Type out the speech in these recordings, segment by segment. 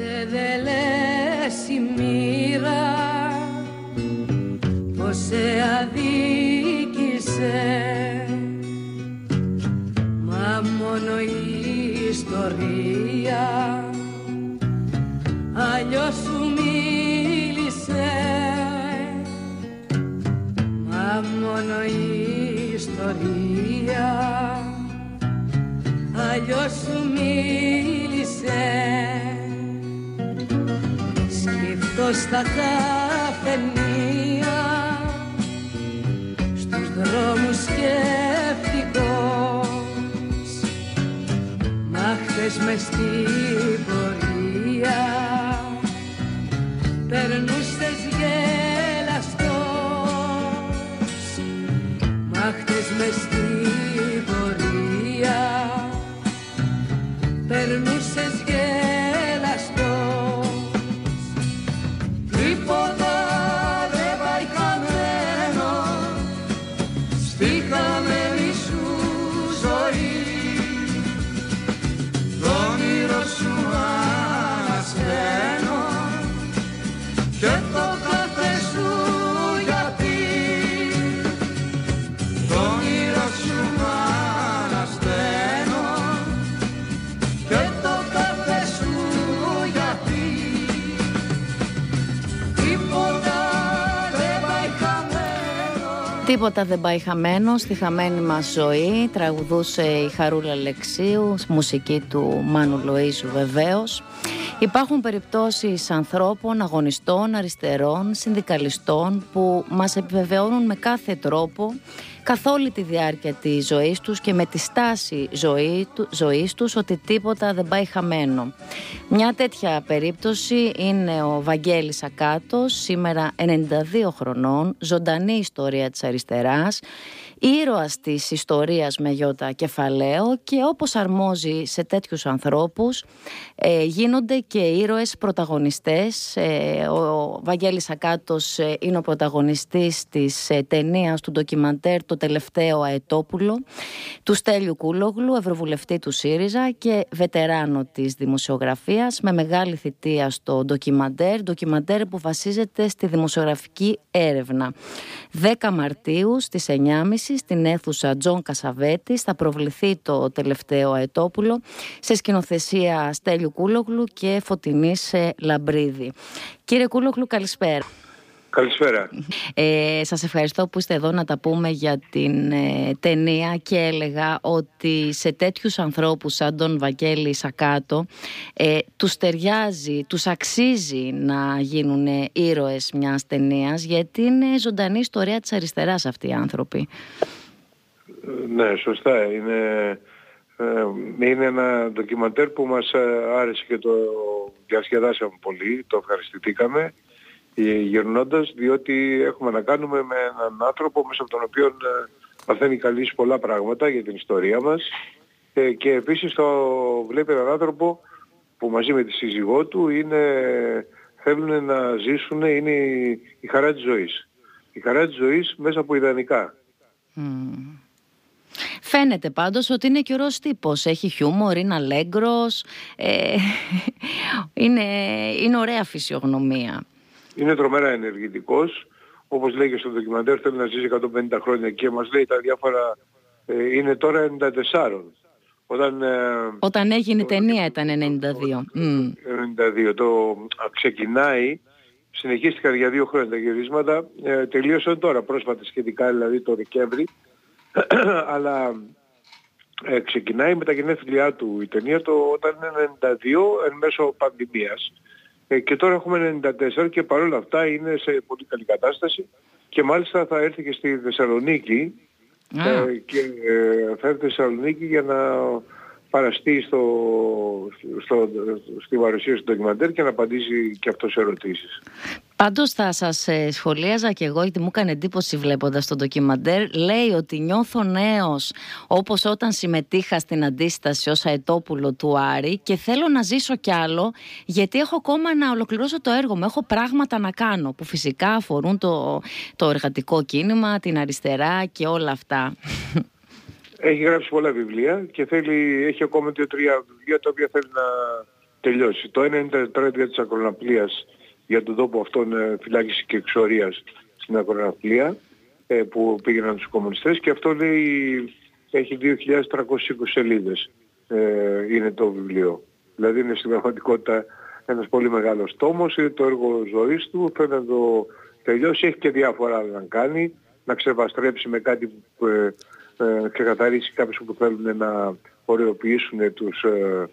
Ποτέ δεν λες η μοίρα πως σε αδίκησε. Μα μόνο η ιστορία αλλιώς σου μίλησε. Μα μόνο η ιστορία αλλιώς σου μίλησε στα καφενεία στους δρόμους σκέφτικος Μα χθες μες στην Τίποτα δεν πάει χαμένο. Στη χαμένη μας ζωή Τραγουδούσε η Χαρούλα Λεξίου Μουσική του Μάνου Λοΐζου βεβαίως Υπάρχουν περιπτώσεις ανθρώπων, αγωνιστών, αριστερών, συνδικαλιστών που μας επιβεβαιώνουν με κάθε τρόπο καθ' όλη τη διάρκεια της ζωής τους και με τη στάση ζωή, του, ζωής τους ότι τίποτα δεν πάει χαμένο. Μια τέτοια περίπτωση είναι ο Βαγγέλης Ακάτος, σήμερα 92 χρονών, ζωντανή ιστορία της αριστεράς, ήρωας της ιστορίας με γιώτα κεφαλαίο και όπως αρμόζει σε τέτοιους ανθρώπους ε, γίνονται και ήρωες πρωταγωνιστές. Ε, ο Βαγγέλης Ακάτος ε, είναι ο πρωταγωνιστής της ε, ταινίας του ντοκιμαντέρ «Το τελευταίο αετόπουλο» του Στέλιου Κούλογλου, ευρωβουλευτή του ΣΥΡΙΖΑ και βετεράνο της δημοσιογραφίας με μεγάλη θητεία στο ντοκιμαντέρ, ντοκιμαντέρ που βασίζεται στη δημοσιογραφική έρευνα. 10 Μαρτίου στις 9.30 στην αίθουσα Τζον Κασαβέτη θα προβληθεί το τελευταίο αετόπουλο σε σκηνοθεσία Στέλιου Κούλογλου και Φωτεινής ε, Λαμπρίδη. Κύριε Κούλογλου καλησπέρα. Καλησπέρα. Ε, σας ευχαριστώ που είστε εδώ να τα πούμε για την ε, ταινία και έλεγα ότι σε τέτοιους ανθρώπους σαν τον Βαγγέλη Σακάτο ε, τους ταιριάζει, τους αξίζει να γίνουν ήρωες μιας ταινίας γιατί είναι ζωντανή ιστορία της αριστεράς αυτοί οι άνθρωποι. Ναι, σωστά. Είναι, ε, είναι ένα ντοκιμαντέρ που μας ε, άρεσε και το διασκεδάσαμε πολύ, το ευχαριστηθήκαμε γυρνώντας διότι έχουμε να κάνουμε με έναν άνθρωπο μέσα από τον οποίο ε, μαθαίνει καλής πολλά πράγματα για την ιστορία μας ε, και επίσης το βλέπει έναν άνθρωπο που μαζί με τη σύζυγό του είναι, θέλουν να ζήσουν, είναι η, η χαρά της ζωής. Η χαρά της ζωής μέσα από ιδανικά. Φαίνεται πάντως ότι είναι και ωραίος τύπος. Έχει χιούμορ, είναι αλέγκρος, ε, είναι, είναι ωραία φυσιογνωμία. Είναι τρομερά ενεργητικός. Όπως λέει και στο ντοκιμαντέρ θέλει να ζήσει 150 χρόνια και μας λέει τα διάφορα... Ε, είναι τώρα 94. Όταν, ε, Όταν έγινε η ταινία ήταν 92. Mm. 92. Το ξεκινάει, συνεχίστηκαν για δύο χρόνια τα γυρίσματα, ε, τελείωσαν τώρα πρόσφατα σχετικά, δηλαδή το Δεκέμβρη, αλλά ε, ξεκινάει με τα γενέθλιά του η ταινία το, όταν είναι 92 εν μέσω πανδημίας. Ε, και τώρα έχουμε 94 και παρόλα αυτά είναι σε πολύ καλή κατάσταση. Και μάλιστα θα έρθει και στη Θεσσαλονίκη. Ε, και ε, θα έρθει στη Θεσσαλονίκη για να παραστεί στο, στο, στη παρουσίαση του ντοκιμαντέρ και να απαντήσει και αυτό σε ερωτήσεις. Πάντως θα σας ε, σχολίαζα και εγώ γιατί μου έκανε εντύπωση βλέποντας το ντοκιμαντέρ λέει ότι νιώθω νέος όπως όταν συμμετείχα στην αντίσταση ως αετόπουλο του Άρη και θέλω να ζήσω κι άλλο γιατί έχω ακόμα να ολοκληρώσω το έργο μου, έχω πράγματα να κάνω που φυσικά αφορούν το, το εργατικό κίνημα, την αριστερά και όλα αυτά. Έχει γράψει πολλά βιβλία και θέλει, έχει ακόμα δύο-τρία βιβλία τα οποία θέλει να, τελειώσει. Το ένα είναι τα τρέντια της ακροναπλίας για τον τόπο αυτόν ε, φυλάκιση και εξορίας στην ακροναπλία ε, που πήγαιναν τους κομμουνιστές και αυτό λέει έχει 2.320 σελίδες ε, είναι το βιβλίο. Δηλαδή είναι στην πραγματικότητα ένας πολύ μεγάλος τόμος, είναι το έργο ζωής του, πρέπει να το τελειώσει, έχει και διάφορα να κάνει, να ξεβαστρέψει με κάτι που ε, ε, ξεκαθαρίσει κάποιους που θέλουν να οριοποιήσουν τους ε, ε,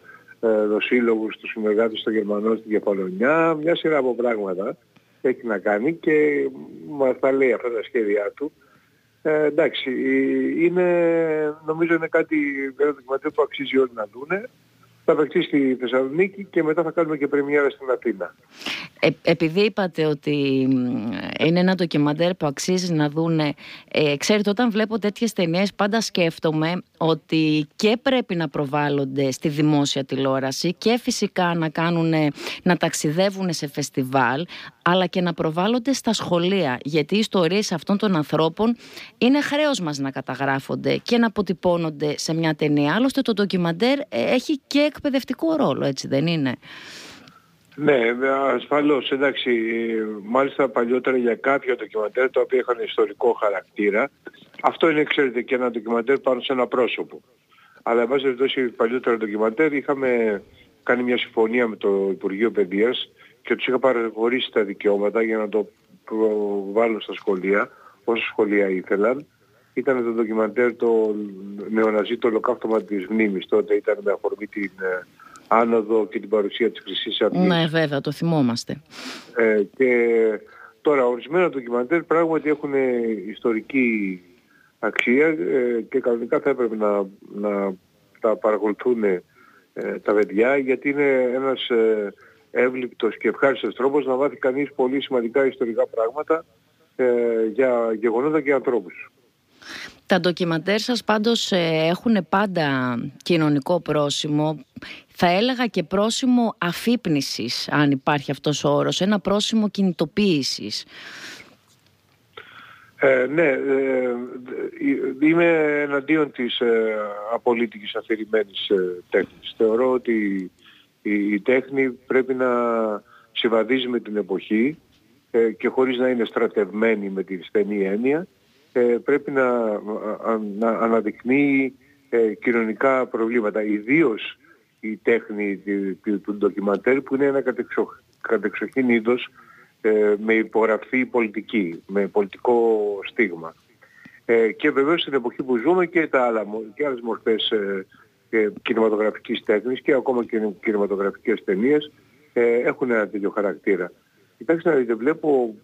δοσύλλογους, τους συνεργάτες των Γερμανών στην Κεφαλονιά, μια σειρά από πράγματα έχει να κάνει και μας τα λέει αυτά τα σχέδιά του. Ε, εντάξει, είναι, νομίζω είναι κάτι, ένα που αξίζει όλοι να δούνε θα παιχτεί στη Θεσσαλονίκη και μετά θα κάνουμε και πρεμιέρα στην Αθήνα. Ε, επειδή είπατε ότι είναι ένα ντοκιμαντέρ που αξίζει να δούνε, ε, ξέρετε όταν βλέπω τέτοιες ταινίες, πάντα σκέφτομαι ότι και πρέπει να προβάλλονται στη δημόσια τηλεόραση και φυσικά να, κάνουν, να ταξιδεύουν σε φεστιβάλ αλλά και να προβάλλονται στα σχολεία γιατί οι ιστορίες αυτών των ανθρώπων είναι χρέος μας να καταγράφονται και να αποτυπώνονται σε μια ταινία. Άλλωστε το ντοκιμαντέρ ε, έχει και εκπαιδευτικό ρόλο, έτσι δεν είναι; Ναι, ασφαλώς. Εντάξει, μάλιστα παλιότερα για κάποια ντοκιμαντέρ τα οποία είχαν ιστορικό χαρακτήρα. Αυτό είναι, ξέρετε, και ένα ντοκιμαντέρ πάνω σε ένα πρόσωπο. Αλλά, εν πάση περιπτώσει, παλιότερα ντοκιμαντέρ είχαμε κάνει μια συμφωνία με το Υπουργείο Παιδείας και τους είχα παραχωρήσει τα δικαιώματα για να το προβάλλω στα σχολεία, όσα σχολεία ήθελαν. Ήταν το ντοκιμαντέρ το νεοναζί το ολοκαύτωμα της μνήμης. Τότε ήταν με αφορμή την ε, άνοδο και την παρουσία της Χρυσής Αυγής. Ναι βέβαια, το θυμόμαστε. Ε, και τώρα ορισμένα ντοκιμαντέρ πράγματι έχουν ιστορική αξία ε, και κανονικά θα έπρεπε να, να τα παρακολουθούν ε, τα παιδιά γιατί είναι ένας ε, εύληπτος και ευχάριστος τρόπος να μάθει κανείς πολύ σημαντικά ιστορικά πράγματα ε, για γεγονότα και ανθρώπους. Τα ντοκιμαντέρ σας πάντως ε, έχουν πάντα κοινωνικό πρόσημο, θα έλεγα και πρόσημο αφύπνισης, αν υπάρχει αυτός ο όρος, ένα πρόσημο κινητοποίησης. Ε, ναι, ε, είμαι εναντίον της ε, απολύτικης αφηρημένης ε, τέχνης. Θεωρώ ότι η, τέχνη πρέπει να συμβαδίζει με την εποχή ε, και χωρίς να είναι στρατευμένη με την στενή έννοια ε, πρέπει να, να αναδεικνύει ε, κοινωνικά προβλήματα. Ιδίως η τέχνη του, του ντοκιμαντέρ που είναι ένα κατεξοχήν είδος με υπογραφή πολιτική, με πολιτικό στίγμα. και βεβαίως στην εποχή που ζούμε και, τα άλλα, και άλλες μορφές και κινηματογραφικής τέχνης και ακόμα και κινηματογραφικές ταινίες ε, έχουν ένα τέτοιο χαρακτήρα. Κοιτάξτε να δείτε, βλέπω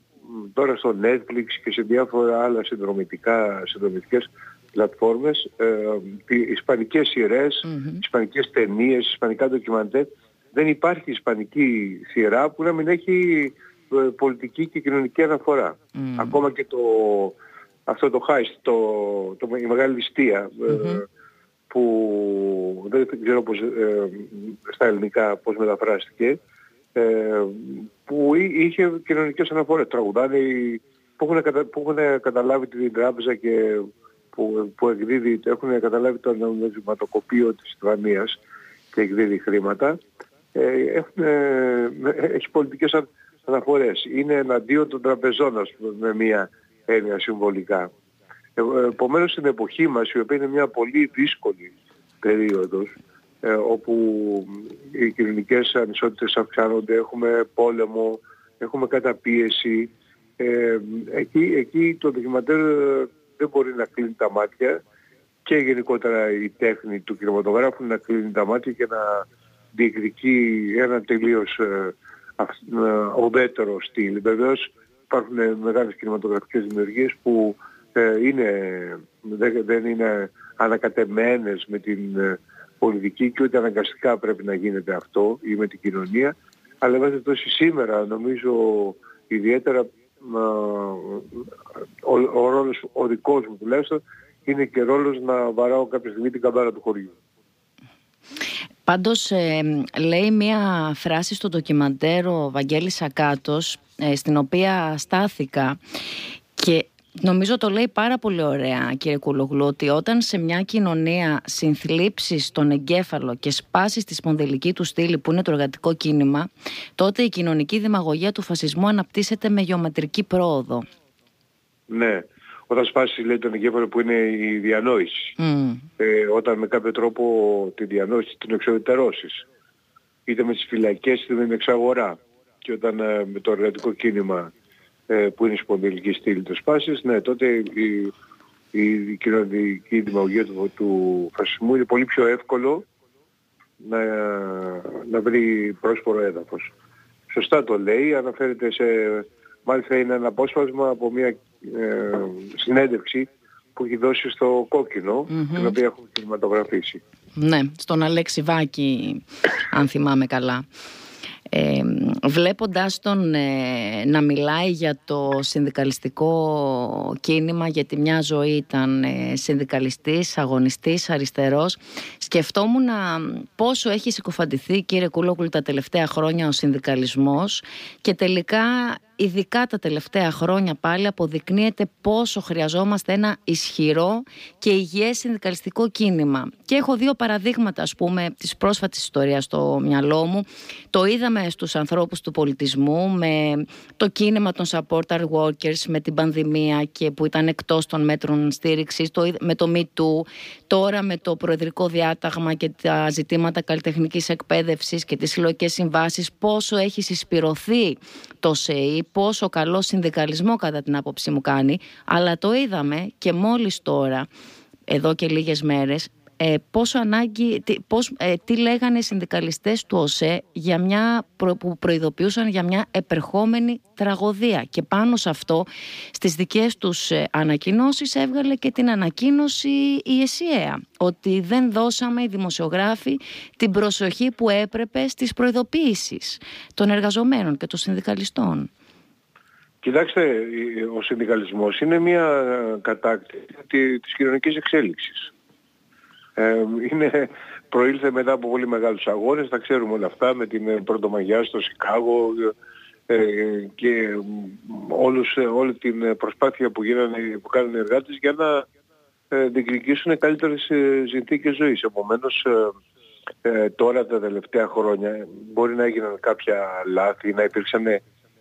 τώρα στο Netflix και σε διάφορα άλλα συνδρομητικά, συνδρομητικές πλατφόρμες ε, ισπανικές σειρές, mm-hmm. ισπανικές ταινίες, ισπανικά ντοκιμαντέρ. Δεν υπάρχει ισπανική σειρά που να μην έχει ε, πολιτική και κοινωνική αναφορά. Ακόμα και το, αυτό το heist, το, το, η μεγάλη ληστεία, που δεν ξέρω πώς, ε, στα ελληνικά πώς μεταφράστηκε, ε, που είχε κοινωνικές αναφορές. Τραγουδάνε που έχουν, κατα, που έχουν καταλάβει την τράπεζα και που, που εκδίδει, έχουν καταλάβει το νομισματοκοπείο της Ισπανίας και εκδίδει χρήματα. Ε, έχουν, έχει πολιτικές αναφορές. Είναι εναντίον των τραπεζών, ας πούμε, με μία έννοια συμβολικά. Ε, επομένως στην εποχή μας, η οποία είναι μια πολύ δύσκολη περίοδος, ε, όπου οι κοινωνικές ανισότητες αυξάνονται, έχουμε πόλεμο, έχουμε καταπίεση, ε, εκεί, εκεί το ντοκιματέρ δεν μπορεί να κλείνει τα μάτια και γενικότερα η τέχνη του κινηματογράφου να κλείνει τα μάτια και να διεκδικεί ένα τελείως ε, οδέτερο στυλ. Βεβαίως υπάρχουν μεγάλες κινηματογραφικές δημιουργίες που ε, είναι, δεν, είναι ανακατεμένες με την ε, πολιτική και ούτε αναγκαστικά πρέπει να γίνεται αυτό ή με την κοινωνία. Αλλά βάζει τόσο σήμερα νομίζω ιδιαίτερα ο, ο ρόλος ο δικός μου τουλάχιστον είναι και ρόλος να βαράω κάποια στιγμή την καμπάρα του χωριού. Πάντως ε, λέει μία φράση στο ντοκιμαντέρ ο Βαγγέλης Ακάτος στην οποία στάθηκα και Νομίζω το λέει πάρα πολύ ωραία κύριε Κουλογλού ότι όταν σε μια κοινωνία συνθλίψεις τον εγκέφαλο και σπάσεις τη σπονδυλική του στήλη που είναι το εργατικό κίνημα τότε η κοινωνική δημαγωγία του φασισμού αναπτύσσεται με γεωμετρική πρόοδο. Ναι. Όταν σπάσεις λέει τον εγκέφαλο που είναι η διανόηση. Ε, όταν με κάποιο τρόπο τη διανόηση την εξοδετερώσεις. Είτε με τις φυλακές είτε με την εξαγορά. Και όταν ε, με το εργατικό κίνημα ε, που είναι η σπονδυλική στήλη του σπάσης, ναι, τότε η, η κοινωνική δημιουργία του, του φασισμού είναι πολύ πιο εύκολο να, να βρει πρόσφορο έδαφος. Σωστά το λέει, αναφέρεται σε... Μάλιστα είναι ένα απόσπασμα από μια ε, συνέντευξη που έχει δώσει στο κόκκινο, mm-hmm. την οποία έχουμε κινηματογραφήσει. Ναι, στον Αλέξη Βάκη, αν θυμάμαι καλά ε, βλέποντας τον ε, να μιλάει για το συνδικαλιστικό κίνημα γιατί μια ζωή ήταν ε, συνδικαλιστής, αγωνιστής, αριστερός σκεφτόμουν πόσο έχει συκοφαντηθεί κύριε Κούλογλου τα τελευταία χρόνια ο συνδικαλισμός και τελικά ειδικά τα τελευταία χρόνια πάλι αποδεικνύεται πόσο χρειαζόμαστε ένα ισχυρό και υγιές συνδικαλιστικό κίνημα. Και έχω δύο παραδείγματα ας πούμε της πρόσφατης ιστορίας στο μυαλό μου. Το είδαμε στους ανθρώπους του πολιτισμού με το κίνημα των supporter workers με την πανδημία και που ήταν εκτός των μέτρων στήριξης, το, με το MeToo, τώρα με το προεδρικό διάταγμα και τα ζητήματα καλλιτεχνικής εκπαίδευσης και τις συλλογικές συμβάσεις, πόσο έχει συσπηρωθεί το ΣΕΙ, πόσο καλό συνδικαλισμό κατά την άποψή μου κάνει, αλλά το είδαμε και μόλις τώρα, εδώ και λίγες μέρες, ε, πόσο ανάγκη, τι, πώς, ε, τι λέγανε οι συνδικαλιστές του ΟΣΕ για μια, που προειδοποιούσαν για μια επερχόμενη τραγωδία και πάνω σε αυτό στις δικές τους ε, ανακοινώσεις έβγαλε και την ανακοίνωση η ΕΣΥΑ ότι δεν δώσαμε οι δημοσιογράφοι την προσοχή που έπρεπε στις προειδοποίησεις των εργαζομένων και των συνδικαλιστών. Κοιτάξτε, ο συνδικαλισμός είναι μια κατάκτηση της κοινωνικής εξέλιξης. Ε, είναι, προήλθε μετά από πολύ μεγάλους αγώνες, τα ξέρουμε όλα αυτά, με την Πρωτομαγιά στο Σικάγο ε, και όλους, όλη την προσπάθεια που, γίνανε, που κάνουν οι εργάτες για να ε, διεκδικήσουν καλύτερες ε, συνθήκες ζωής. Επομένως, ε, ε, τώρα τα τελευταία χρόνια μπορεί να έγιναν κάποια λάθη, να υπήρξαν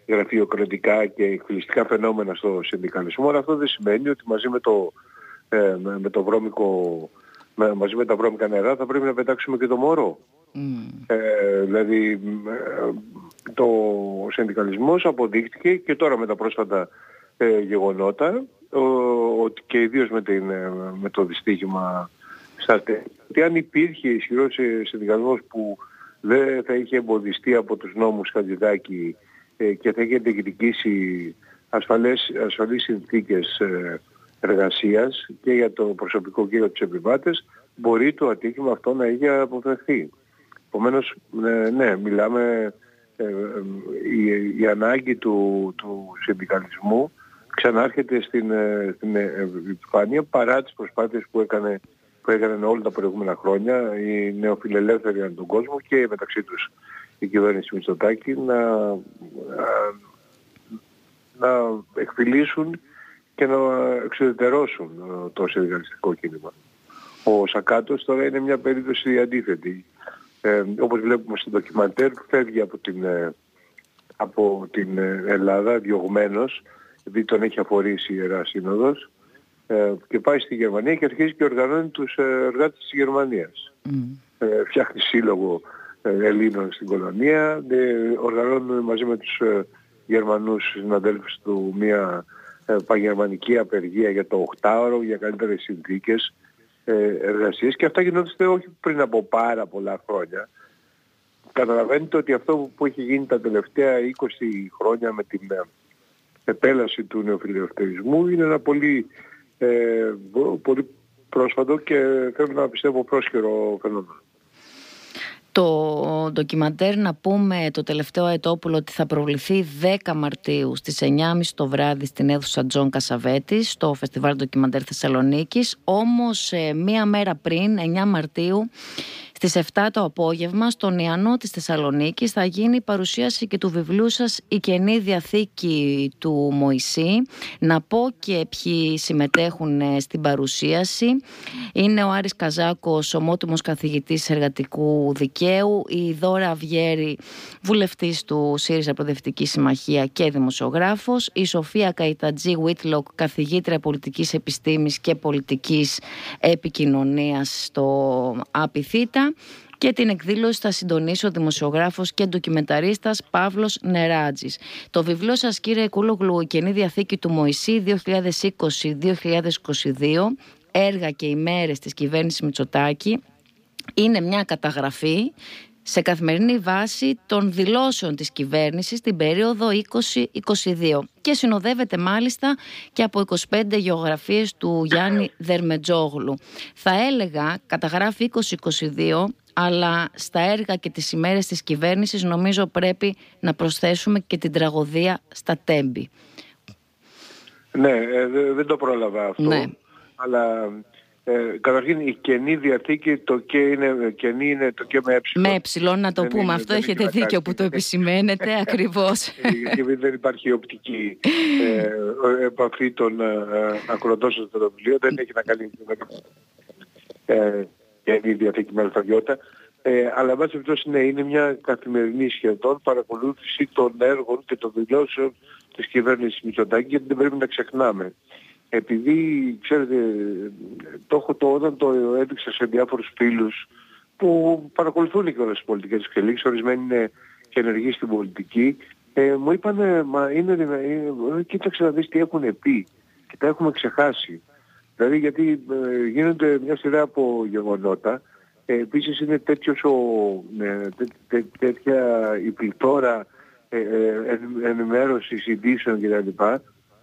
γραφειοκρατικά και εκφυλιστικά φαινόμενα στο συνδικαλισμό, αλλά αυτό δεν σημαίνει ότι μαζί με το, ε, με το βρώμικο μαζί με τα βρώμικα νερά θα πρέπει να πετάξουμε και το μωρό. Mm. Ε, δηλαδή ε, το συνδικαλισμός αποδείχτηκε και τώρα με τα πρόσφατα ε, γεγονότα ότι και ιδίως με, την, ε, με το δυστύχημα στα ότι αν υπήρχε ισχυρός συνδικαλισμός που δεν θα είχε εμποδιστεί από τους νόμους Χατζηδάκη και θα είχε διεκδικήσει ασφαλές, ασφαλείς συνθήκες εργασίας και για το προσωπικό και για τους επιβάτες μπορεί το ατύχημα αυτό να είχε αποφευθεί. Επομένως, ναι, ναι μιλάμε ε, ε, η, η, ανάγκη του, του συνδικαλισμού ξανάρχεται στην, ε, στην επιφάνεια παρά τις προσπάθειες που έκανε που έκαναν όλα τα προηγούμενα χρόνια οι νεοφιλελεύθεροι ανά τον κόσμο και μεταξύ τους η κυβέρνηση Μητσοτάκη να, να εκφυλίσουν και να εξουδετερώσουν ε, το συνδικαλιστικό κίνημα. Ο Σακάτος τώρα είναι μια περίπτωση αντίθετη. Ε, όπως βλέπουμε στο ντοκιμαντέρ φεύγει από την, ε, από την ε, Ελλάδα διωγμένος επειδή τον έχει αφορήσει η Ιερά Σύνοδος ε, και πάει στη Γερμανία και αρχίζει και οργανώνει τους εργάτες της Γερμανίας. Mm. Ε, φτιάχνει σύλλογο Ελλήνων στην κολονία, οργανώνουν μαζί με τους Γερμανούς συναδέλφους του μια ε, παγερμανική απεργία για το 8ωρο, για καλύτερες συνθήκες ε, εργασίες και αυτά γινόταν όχι πριν από πάρα πολλά χρόνια. Καταλαβαίνετε ότι αυτό που έχει γίνει τα τελευταία 20 χρόνια με την ε, επέλαση του νεοφιλελευθερισμού είναι ένα πολύ, ε, πολύ πρόσφατο και θέλω να πιστεύω πρόσκαιρο φαινόμενο. Το ντοκιμαντέρ να πούμε το τελευταίο αετόπουλο ότι θα προβληθεί 10 Μαρτίου στις 9.30 το βράδυ στην αίθουσα Τζον Κασαβέτη στο Φεστιβάλ Ντοκιμαντέρ Θεσσαλονίκης. Όμως ε, μία μέρα πριν 9 Μαρτίου Στις 7 το απόγευμα, στον Ιανό της Θεσσαλονίκης, θα γίνει η παρουσίαση και του βιβλίου σας Η Καινή Διαθήκη του Μωυσή. Να πω και ποιοι συμμετέχουν ε, στην παρουσίαση. Είναι ο Άρης Καζάκος, ομότιμος καθηγητής εργατικού δικαίου, η Δώρα Αυγέρη, βουλευτής του ΣΥΡΙΖΑ Προοδευτική Συμμαχία και δημοσιογράφος, η Σοφία Καϊτατζή Βίτλοκ, καθηγήτρια πολιτικής επιστήμης και πολιτικής επικοινωνίας στο ΑΠΙΘΙΤΑ και την εκδήλωση θα συντονίσει ο δημοσιογράφος και ντοκιμενταρίστας Παύλος Νεράτζης. Το βιβλίο σας κύριε Κούλογλου, η Καινή Διαθήκη του Μωυσή 2020-2022, έργα και ημέρες της κυβέρνησης Μητσοτάκη, είναι μια καταγραφή σε καθημερινή βάση των δηλώσεων της κυβέρνησης την περίοδο 2022 και συνοδεύεται μάλιστα και από 25 γεωγραφίες του Γιάννη Δερμετζόγλου. Θα έλεγα καταγράφει 2022 αλλά στα έργα και τις ημέρες της κυβέρνησης νομίζω πρέπει να προσθέσουμε και την τραγωδία στα τέμπη. Ναι, ε, δεν το πρόλαβα αυτό. Ναι. Αλλά ε, καταρχήν η καινή διαθήκη, το και είναι, καινή είναι το και με ε. Με ε, να το πούμε. Αυτό έχετε δίκιο που το επισημαίνετε ακριβώς. Ε, γιατί δεν υπάρχει οπτική ε, επαφή των ε, ακροτών στο βιβλίο. Δεν έχει να κάνει με ε, καινή διαθήκη με αλφαβιότητα. Ε, αλλά βάση περιπτώσει ναι, είναι μια καθημερινή σχεδόν παρακολούθηση των έργων και των δηλώσεων της κυβέρνησης Μητσοτάκη γιατί δεν πρέπει να ξεχνάμε επειδή, ξέρετε, το έχω το όταν το έδειξα σε διάφορους φίλους που παρακολουθούν και όλες τις πολιτικές εξελίξεις, ορισμένοι είναι και ενεργοί στην πολιτική, ε, μου είπαν, μα είναι, ε, κοίταξε να δεις τι έχουν πει και τα έχουμε ξεχάσει. Δηλαδή γιατί ε, γίνονται μια σειρά από γεγονότα, ε, επίσης είναι τέτοιος ο, ε, τέ, τέ, τέτοια η πληθώρα ε, ε, ενημέρωσης, ειδήσεων κτλ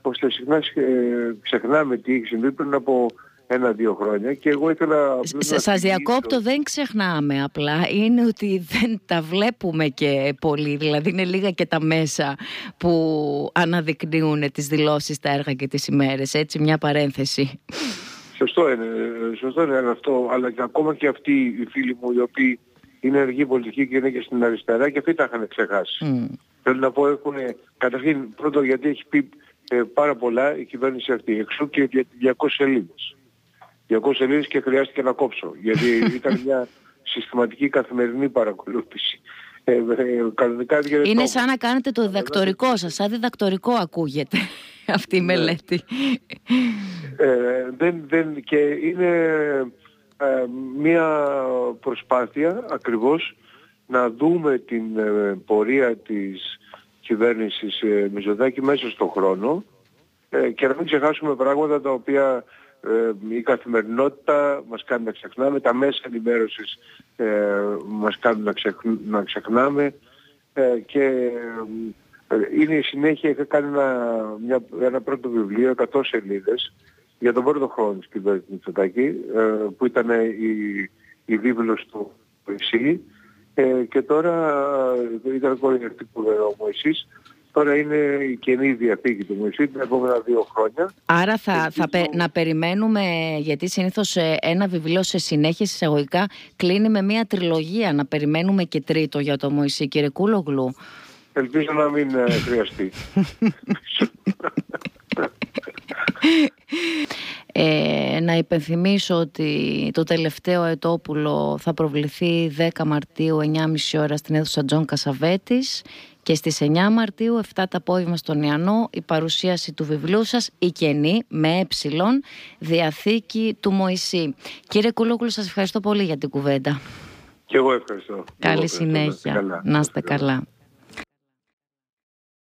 ώστε συχνά ε, ξεχνάμε τι έχει συμβεί πριν από ένα-δύο χρόνια και εγώ ήθελα... Σας διακόπτω, δεν ξεχνάμε απλά, είναι ότι δεν τα βλέπουμε και πολύ, δηλαδή είναι λίγα και τα μέσα που αναδεικνύουν τις δηλώσεις, τα έργα και τις ημέρες, έτσι μια παρένθεση. Σωστό είναι, σωστό είναι αυτό, αλλά και ακόμα και αυτοί οι φίλοι μου οι οποίοι είναι ενεργοί πολιτικοί και είναι και στην αριστερά και αυτοί τα είχαν ξεχάσει. Mm. Θέλω να πω έχουν, καταρχήν πρώτο γιατί έχει πει ε, πάρα πολλά η κυβέρνηση αυτή. Εξού και 200 σελίδες. 200 σελίδες και χρειάστηκε να κόψω. Γιατί ήταν μια συστηματική καθημερινή παρακολούθηση. Ε, ε, κανονικά είναι σαν να κάνετε το διδακτορικό σας, σαν διδακτορικό ακούγεται αυτή η ναι. μελέτη. Ε, δεν, δεν, και είναι ε, μια προσπάθεια ακριβώς να δούμε την πορεία της κυβέρνησης ε, Μητσοτάκη μέσα στον χρόνο. Ε, και να μην ξεχάσουμε πράγματα τα οποία ε, η καθημερινότητα μας κάνει να ξεχνάμε, τα μέσα ενημέρωσης μας κάνουν να, ξεχνάμε. Και είναι η συνέχεια, είχα κάνει ένα, μια, ένα πρώτο βιβλίο, 100 σελίδες, για τον πρώτο χρόνο της κυβέρνησης Μητσοτάκη, που ήταν η, η βίβλος του Ισή ε, και τώρα ε, ήταν κορυφή που ο Μωυσής, τώρα είναι η καινή διαθήκη του Μωυσή τα επόμενα δύο χρόνια. Άρα θα, θα να περιμένουμε, γιατί συνήθως ε, ένα βιβλίο σε συνέχεια εισαγωγικά κλείνει με μια τριλογία, να περιμένουμε και τρίτο για το Μωυσή, κύριε Κούλογλου. Ελπίζω να μην χρειαστεί. Ε, να υπενθυμίσω ότι το τελευταίο αετόπουλο θα προβληθεί 10 Μαρτίου 9.30 ώρα στην αίθουσα Τζον Κασαβέτης και στις 9 Μαρτίου 7 το απόγευμα στον Ιανό η παρουσίαση του βιβλίου σας «Η Καινή» με ε Διαθήκη του Μωυσή. Κύριε Κούλογλου σας ευχαριστώ πολύ για την κουβέντα. Και εγώ ευχαριστώ. Καλή συνέχεια. Να είστε καλά.